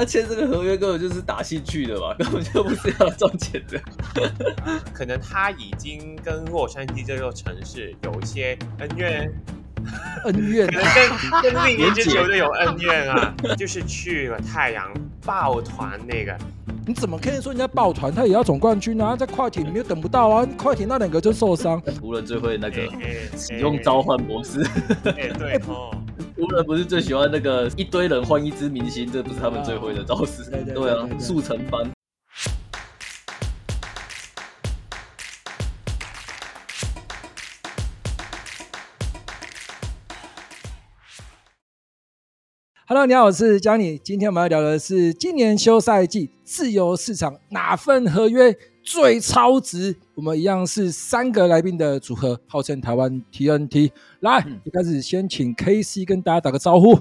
他签这个合约根本就是打兴趣的吧，根本就不是要赚钱的。可能他已经跟洛杉矶这座城市有一些恩怨，恩怨，可能跟跟另一支球队有恩怨啊，就是去了太阳抱团那个。你怎么可以说人家抱团，他也要总冠军啊？在快艇你又等不到啊，快艇那两个就受伤。湖人最会那个使用召唤模式。哎、欸欸欸，对哦。湖人不是最喜欢那个一堆人换一支明星，这不是他们最会的招式。对，对，对，对，啊，速成班。Hello，你好，我是 Johnny。今天我们要聊的是今年休赛季自由市场哪份合约最超值？我们一样是三个来宾的组合，号称台湾 TNT。来，嗯、一开始先请 KC 跟大家打个招呼。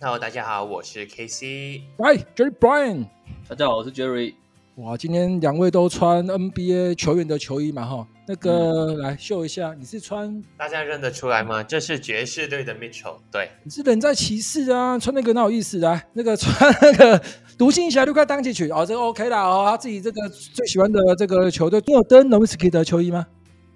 Hello，大家好，我是 KC。来，Jerry Bryant。大家好，我是 Jerry。哇，今天两位都穿 NBA 球员的球衣嘛？哈，那个、嗯、来秀一下，你是穿？大家认得出来吗？这是爵士队的 Mitchell。对，你是人在骑士啊，穿那个哪有意思来？那个穿那个独行侠就快当起去哦，这个 OK 啦哦，他自己这个最喜欢的这个球队，你有登 Nowitzki 的球衣吗？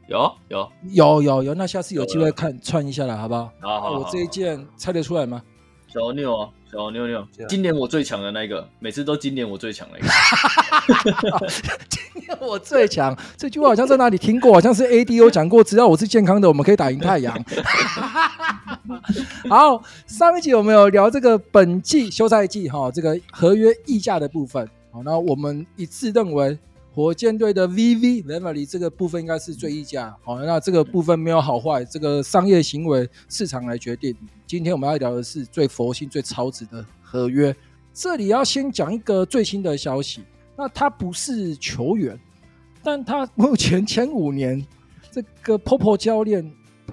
有有有有有，那下次有机会看穿一下了，好不好？好好，好，我这一件猜得出来吗？小妞啊，小妞妞，今年我最强的那一个，每次都今年我最强的一个。今年我最强，这句话好像在哪里听过，好像是 ADO 讲过，只要我是健康的，我们可以打赢太阳。好，上一集我们有聊这个本季休赛季哈，这个合约溢价的部分，好，那我们一致认为。火箭队的 VV VanVleet 这个部分应该是最溢价，好，那这个部分没有好坏，这个商业行为市场来决定。今天我们要聊的是最佛心、最超值的合约。这里要先讲一个最新的消息，那他不是球员，但他目前前五年这个 Popo 教练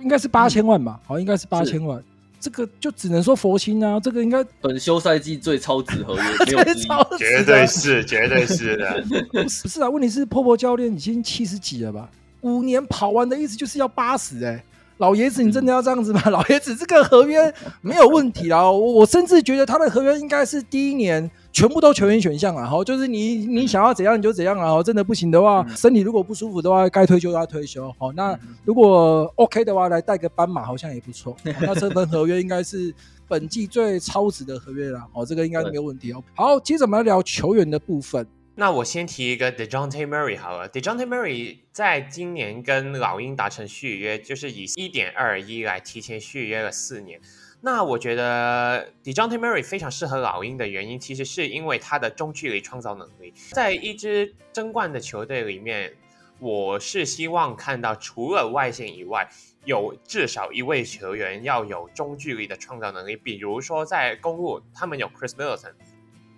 应该是八千万吧？好，应该是八千万。这个就只能说佛心啊，这个应该本休赛季最超值合约，没有之一，绝对是，绝对是的。不是啊，问题是婆婆教练已经七十几了吧？五年跑完的意思就是要八十哎，老爷子，你真的要这样子吗？嗯、老爷子，这个合约没有问题啊，我我甚至觉得他的合约应该是第一年。全部都球员选项啊，好，就是你你想要怎样你就怎样啊，真的不行的话，嗯、身体如果不舒服的话，该退休要退休，好，那如果 OK 的话，来带个斑马好像也不错。那这份合约应该是 本季最超值的合约了，哦，这个应该没有问题哦。好，接着我们来聊球员的部分。那我先提一个 Dejounte Murray 好了，Dejounte Murray 在今年跟老鹰达成续约，就是以一点二一来提前续约了四年。那我觉得 Dejounte Murray 非常适合老鹰的原因，其实是因为他的中距离创造能力。在一支争冠的球队里面，我是希望看到除了外线以外，有至少一位球员要有中距离的创造能力。比如说在公鹿，他们有 Chris Middleton，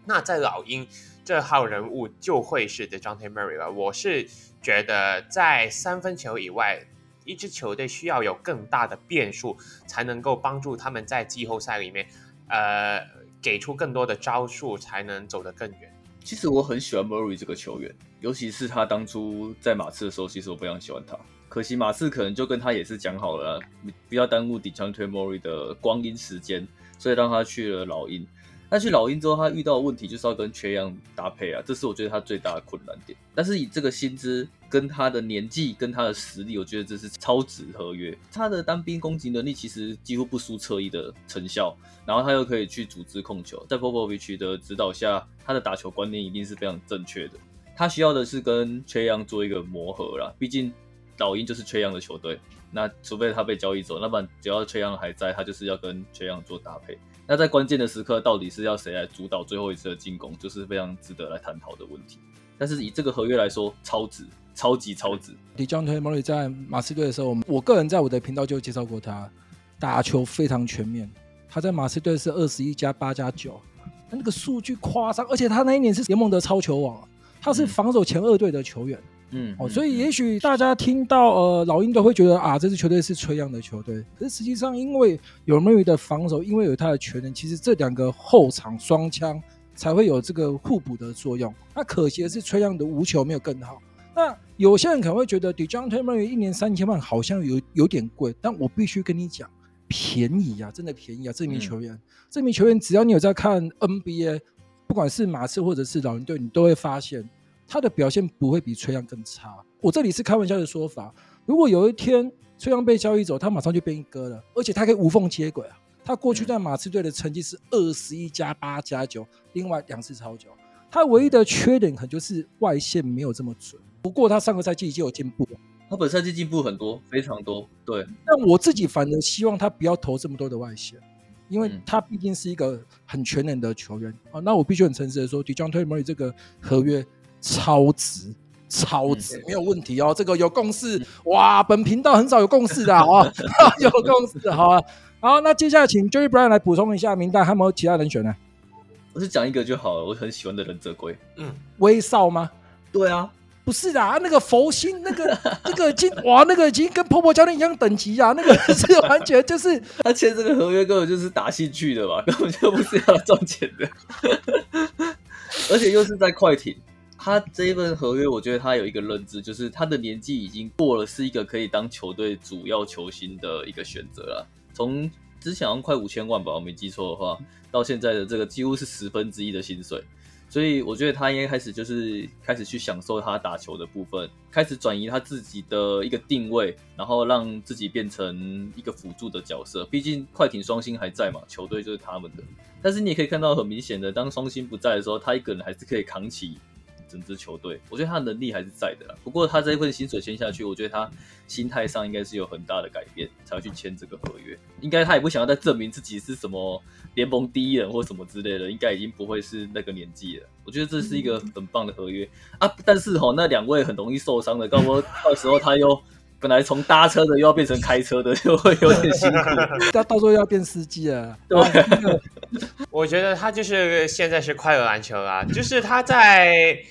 那在老鹰这号人物就会是 Dejounte Murray 了。我是觉得在三分球以外。一支球队需要有更大的变数，才能够帮助他们在季后赛里面，呃，给出更多的招数，才能走得更远。其实我很喜欢 Murray 这个球员，尤其是他当初在马刺的时候，其实我非常喜欢他。可惜马刺可能就跟他也是讲好了，不要耽误 Dejounte Murray 的光阴时间，所以让他去了老鹰。但去老鹰之后，他遇到的问题就是要跟缺氧搭配啊，这是我觉得他最大的困难点。但是以这个薪资、跟他的年纪、跟他的实力，我觉得这是超值合约。他的单兵攻击能力其实几乎不输侧翼的成效，然后他又可以去组织控球，在 Popovich 的指导下，他的打球观念一定是非常正确的。他需要的是跟缺氧做一个磨合啦，毕竟老鹰就是缺氧的球队。那除非他被交易走，那不然只要缺氧还在，他就是要跟缺氧做搭配。那在关键的时刻，到底是要谁来主导最后一次的进攻，就是非常值得来探讨的问题。但是以这个合约来说，超值，超级超值。Dejounte Murray 在马刺队的时候，我个人在我的频道就介绍过他，打球非常全面。他在马刺队是二十一加八加九，那个数据夸张，而且他那一年是联盟的超球王，他是防守前二队的球员。嗯嗯，哦，所以也许大家听到呃老鹰队会觉得啊，这支球队是吹样的球队，可是实际上因为有 Murray 的防守，因为有他的全能，其实这两个后场双枪才会有这个互补的作用。那可惜的是吹样的无球没有更好。那有些人可能会觉得 Dejounte Murray 一年三千万好像有有点贵，但我必须跟你讲，便宜啊，真的便宜啊！这名球员，嗯、这名球员只要你有在看 NBA。不管是马刺或者是老鹰队，你都会发现他的表现不会比崔杨更差。我这里是开玩笑的说法，如果有一天崔杨被交易走，他马上就变一哥了，而且他可以无缝接轨啊。他过去在马刺队的成绩是二十一加八加九，另外两次超九。他唯一的缺点可能就是外线没有这么准，不过他上个赛季已经有进步了。他本赛季进步很多，非常多。对，但我自己反而希望他不要投这么多的外线，因为他毕竟是一个很全能的球员啊。那我必须很诚实的说，Dejounte Murray 这个合约超值，超值，嗯、没有问题哦。这个有共识哇，本频道很少有共识的哦，有共识好啊。好，那接下来请 Jerry Bryant 来补充一下名单，还有没有其他人选呢？我就讲一个就好了，我很喜欢的忍者龟。嗯，威少吗？对啊，不是的，那个佛心，那个 那个已经哇，那个已经跟泡泡教练一样等级啊，那个是完全就是 他签这个合约根本就是打兴趣的吧，根本就不是要赚钱的，而且又是在快艇。他这一份合约，我觉得他有一个认知，就是他的年纪已经过了，是一个可以当球队主要球星的一个选择了。从之前好像快五千万吧，我没记错的话，到现在的这个几乎是十分之一的薪水，所以我觉得他应该开始就是开始去享受他打球的部分，开始转移他自己的一个定位，然后让自己变成一个辅助的角色。毕竟快艇双星还在嘛，球队就是他们的。但是你也可以看到很明显的，当双星不在的时候，他一个人还是可以扛起。整支球队，我觉得他的能力还是在的啦。不过他这一份薪水签下去，我觉得他心态上应该是有很大的改变，才会去签这个合约。应该他也不想要再证明自己是什么联盟第一人或什么之类的，应该已经不会是那个年纪了。我觉得这是一个很棒的合约啊。但是哈，那两位很容易受伤的，到时候到时候他又本来从搭车的又要变成开车的，就会有点辛苦。他到时候要变司机了。对，我觉得他就是现在是快乐篮球啊，就是他在。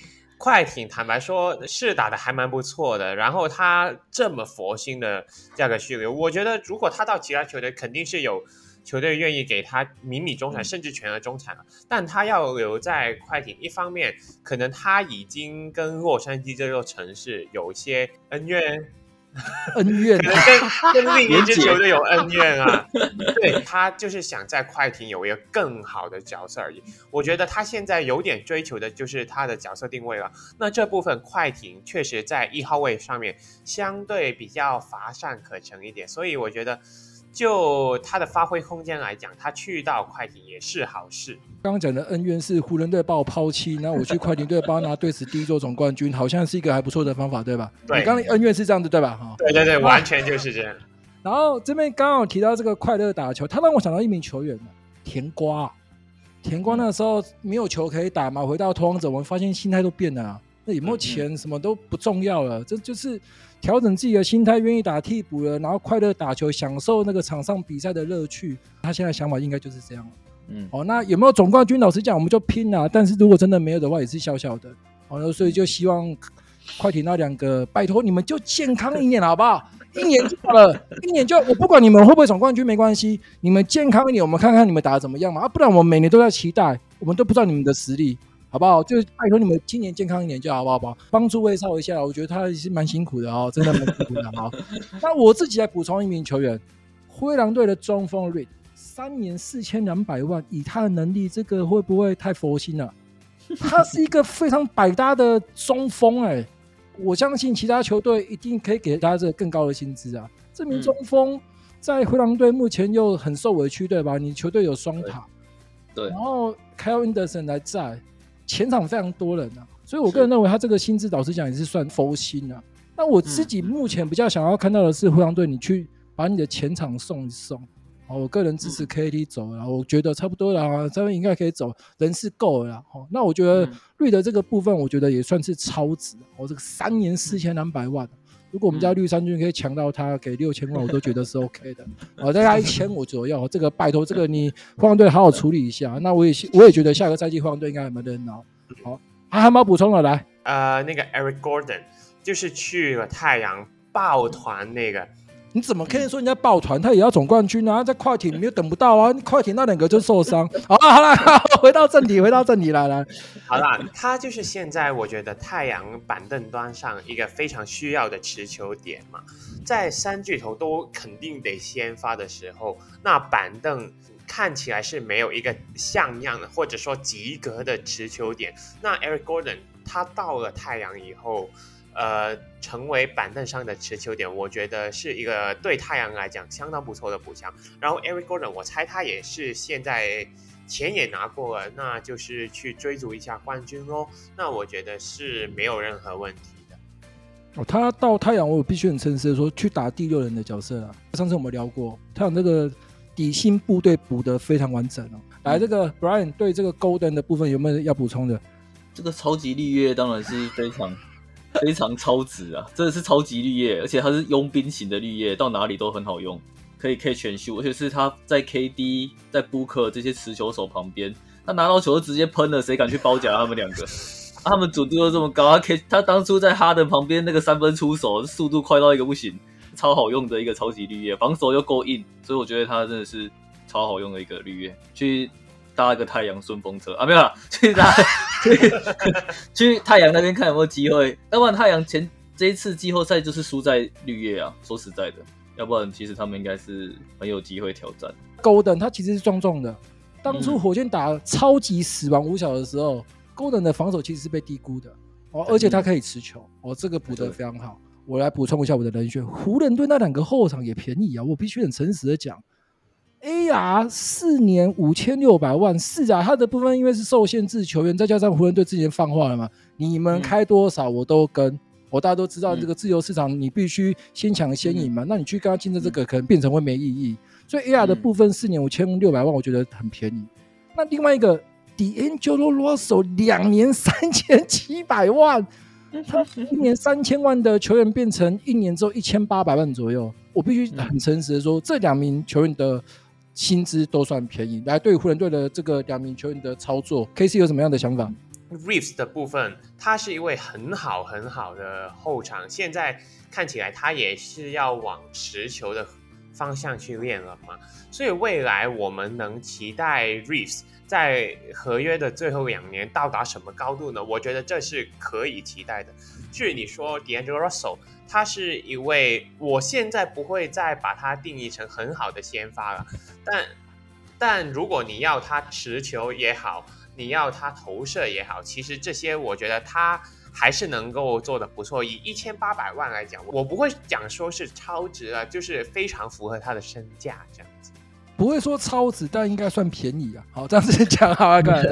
快艇坦白说，是打的还蛮不错的。然后他这么佛心的价格续约，我觉得如果他到其他球队，肯定是有球队愿意给他迷你中产，甚至全额中产了。但他要留在快艇，一方面可能他已经跟洛杉矶这座城市有一些恩怨。恩怨，可能跟跟 另一支球队有恩怨啊。对，他就是想在快艇有一个更好的角色而已。我觉得他现在有点追求的就是他的角色定位了。那这部分快艇确实在一号位上面相对比较乏善可陈一点，所以我觉得。就他的发挥空间来讲，他去到快艇也是好事。刚刚讲的恩怨是湖人队把我抛弃，然后我去快艇队帮他拿队史第一座总冠军，好像是一个还不错的方法，对吧？对，你刚刚恩怨是这样子，对吧？哈，对对对，完全就是这样。然后这边刚好提到这个快乐打球，他让我想到一名球员甜瓜。甜瓜那时候没有球可以打嘛，回到拓荒者，我们发现心态都变了，那有没有钱什么都不重要了，这就是。调整自己的心态，愿意打替补了，然后快乐打球，享受那个场上比赛的乐趣。他现在想法应该就是这样。嗯，哦，那有没有总冠军？老实讲，我们就拼了。但是如果真的没有的话，也是小小的。哦，所以就希望快艇那两个，拜托你们就健康一点好不好？一年就好了，一年就我不管你们会不会总冠军没关系，你们健康一点，我们看看你们打的怎么样嘛。啊，不然我们每年都在期待，我们都不知道你们的实力。好不好？就拜托你们今年健康一点就好，好不好？帮助威少一下，我觉得他是蛮辛苦的哦，真的蛮辛苦的。好，那我自己来补充一名球员，灰狼队的中锋 Reed，三年四千两百万，以他的能力，这个会不会太佛心了？他是一个非常百搭的中锋，哎，我相信其他球队一定可以给他这个更高的薪资啊。这名中锋在灰狼队目前又很受委屈，对吧？你球队有双塔，对，然后 Kyle Anderson 来在。前场非常多人啊，所以我个人认为他这个薪资，老实讲也是算佛心啊。那我自己目前比较想要看到的是灰狼队，你去把你的前场送一送。哦，我个人支持 KT 走了，我觉得差不多了啊，这边应该可以走，人是够了。哦，那我觉得绿的这个部分，我觉得也算是超值。我这个三年四千两百万，如果我们家绿衫军可以抢到他给六千万，我都觉得是 OK 的。哦，大概一千五左右，这个拜托，这个你灰狼队好好处理一下。那我也我也觉得下个赛季灰狼队应该还蛮热闹。好，还有没有补充的？来，呃，那个 Eric Gordon 就是去了太阳抱团那个。你怎么可以说人家抱团，他也要总冠军啊？在快艇你又等不到啊？快艇那两个就受伤。好了好了，回到正题，回到正题来来。好了，他就是现在我觉得太阳板凳端上一个非常需要的持球点嘛，在三巨头都肯定得先发的时候，那板凳看起来是没有一个像样的或者说及格的持球点。那 Eric Gordon 他到了太阳以后，呃，成为板凳上的持球点，我觉得是一个对太阳来讲相当不错的补强。然后 Eric Gordon，我猜他也是现在钱也拿过了，那就是去追逐一下冠军喽。那我觉得是没有任何问题的。哦，他到太阳，我必须很诚实的说，去打第六人的角色啊。上次我们聊过，太阳这个。底薪部队补得非常完整哦。来，这个 Brian 对这个 Golden 的部分有没有要补充的？这个超级绿叶当然是非常非常超值啊！真的是超级绿叶，而且它是佣兵型的绿叶，到哪里都很好用，可以 catch and shoot，而且是他在 KD 在 Booker 这些持球手旁边，他拿到球就直接喷了，谁敢去包夹他们两个？他们准度又这么高，他 K 他当初在哈登旁边那个三分出手速度快到一个不行。超好用的一个超级绿叶，防守又够硬，所以我觉得它真的是超好用的一个绿叶。去搭一个太阳顺风车。啊，没有啦，去搭去 去太阳那边看有没有机会。要不然太阳前这一次季后赛就是输在绿叶啊，说实在的，要不然其实他们应该是很有机会挑战。Golden 他其实是壮壮的，当初火箭打超级死亡五小的时候，嗯，Golden 的防守其实是被低估的。哦，而且他可以持球。哦，这个补得非常好。我来补充一下我的人选，湖人队那两个后场也便宜啊，我必须很诚实的讲，AR 四年五千六百万，是啊，他的部分因为是受限制球员，再加上湖人队之前放话了嘛，你们开多少我都跟，我大家都知道这个自由市场你必须先抢先赢嘛，那你去跟他竞争这个可能变成会没意义，所以 AR 的部分四年五千六百万我觉得很便宜，那另外一个 D'Angelo Russell 两年三千七百万。他一年三千万的球员变成一年之后一千八百万左右，我必须很诚实的说，这两名球员的薪资都算便宜。来，对湖人队的这个两名球员的操作，KC 有什么样的想法？Reeves 的部分，他是一位很好很好的后场，现在看起来他也是要往持球的方向去练了嘛，所以未来我们能期待 Reeves。在合约的最后两年到达什么高度呢？我觉得这是可以期待的。据你说 D'Angelo Russell，他是一位，我现在不会再把他定义成很好的先发了。但但如果你要他持球也好，你要他投射也好，其实这些我觉得他还是能够做得不错。以一千八百万来讲，我不会讲说是超值了，就是非常符合他的身价这样。不会说超值，但应该算便宜啊。好，这样子讲好啊，来，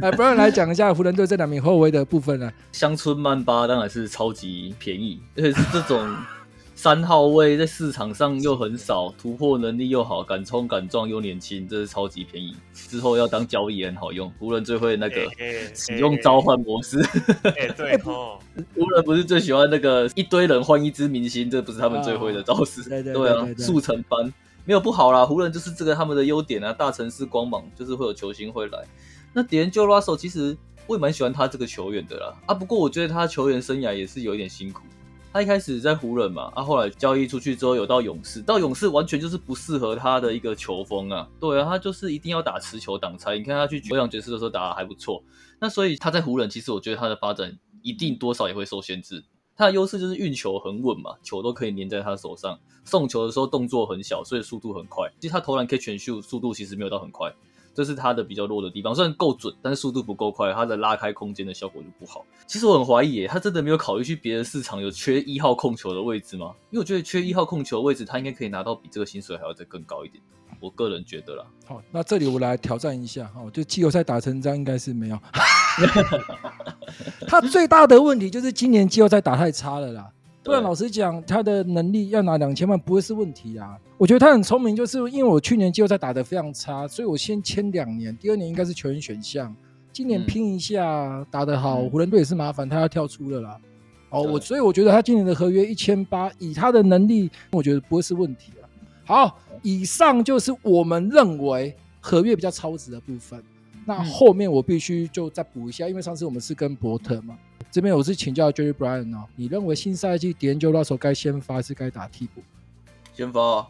来，不然来讲一下湖人队这两名后卫的部分呢。乡村曼巴当然是超级便宜，而且是这种三号位在市场上又很少，突破能力又好，敢冲敢撞又年轻，这是超级便宜。之后要当交易也很好用，湖人最会那个使用召唤模式。哎，对 哦，湖人不是最喜欢那个一堆人换一支明星，这不是他们最会的招式。对啊，速成班。没有不好啦，湖人就是这个他们的优点啊，大城市光芒就是会有球星会来。那 D'Angelo Russell 其实我也蛮喜欢他这个球员的啦，啊，不过我觉得他球员生涯也是有一点辛苦。他一开始在湖人嘛，啊，后来交易出去之后有到勇士，到勇士完全就是不适合他的一个球风啊。对啊，他就是一定要打持球挡拆。你看他去欧阳爵士的时候打得还不错，那所以他在湖人其实我觉得他的发展一定多少也会受限制。他的优势就是运球很稳嘛，球都可以粘在他手上。送球的时候动作很小，所以速度很快。其实他投篮 catch and shoot 速度其实没有到很快，这是他的比较弱的地方。虽然够准，但是速度不够快，他的拉开空间的效果就不好。其实我很怀疑耶，他真的没有考虑去别的市场有缺一号控球的位置吗？因为我觉得缺一号控球的位置，他应该可以拿到比这个薪水还要再更高一点。我个人觉得啦。好，那这里我来挑战一下哈，就季后赛打成这样应该是没有。他最大的问题就是今年季后赛打太差了啦。不然老实讲，他的能力要拿两千万不会是问题啊。我觉得他很聪明，就是因为我去年季后赛打得非常差，所以我先签两年，第二年应该是球员选项。今年拼一下打得好，湖人队也是麻烦，他要跳出了啦。哦，我所以我觉得他今年的合约一千八，以他的能力，我觉得不会是问题了。好，以上就是我们认为合约比较超值的部分。那后面我必须就再补一下，因为上次我们是跟伯特嘛。这边我是请教 Jerry Bryant 哦，你认为新赛季 D'Angelo Russell 该先发还是该打替补？先发啊！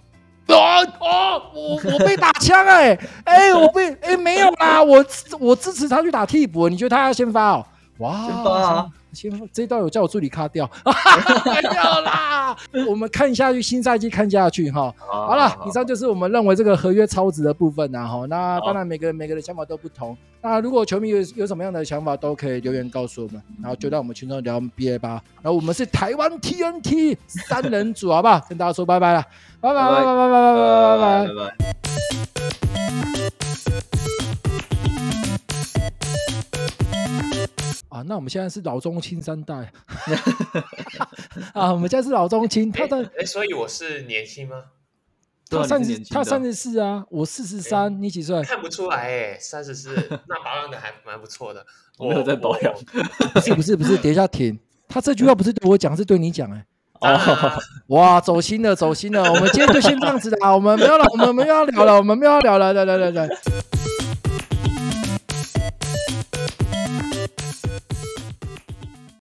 哦，我我被打枪哎 哎，我被哎没有啦，我我支持他去打替补，你觉得他要先发哦？哇，先发啊！先这一道有叫我助理卡掉，没有啦。我们看下去，新赛季看下去哈。好了，以上就是我们认为这个合约超值的部分然后那当然每个人每个人想法都不同。那如果球迷有有什么样的想法，都可以留言告诉我们。然后就让我们群众聊 NBA 吧。然后我们是台湾 TNT 三人组，好不好？跟大家说拜拜了，拜拜拜拜拜拜拜拜拜拜啊，那我们现在是老中青三代啊，我们现在是老中青，他的哎、欸，所以我是年轻吗？他三十，他三十四啊，我四十三，你几岁？看不出来哎，三十四，那保养的还蛮不错的。我没有在保养，不是不是不是，等一下停，他这句话不是对我讲，是对你讲哎。哦，啊、哇，走心了，走心了，我们今天就先这样子啦，我们没有了，我们没有要聊了，我们没有要聊了，来来来来。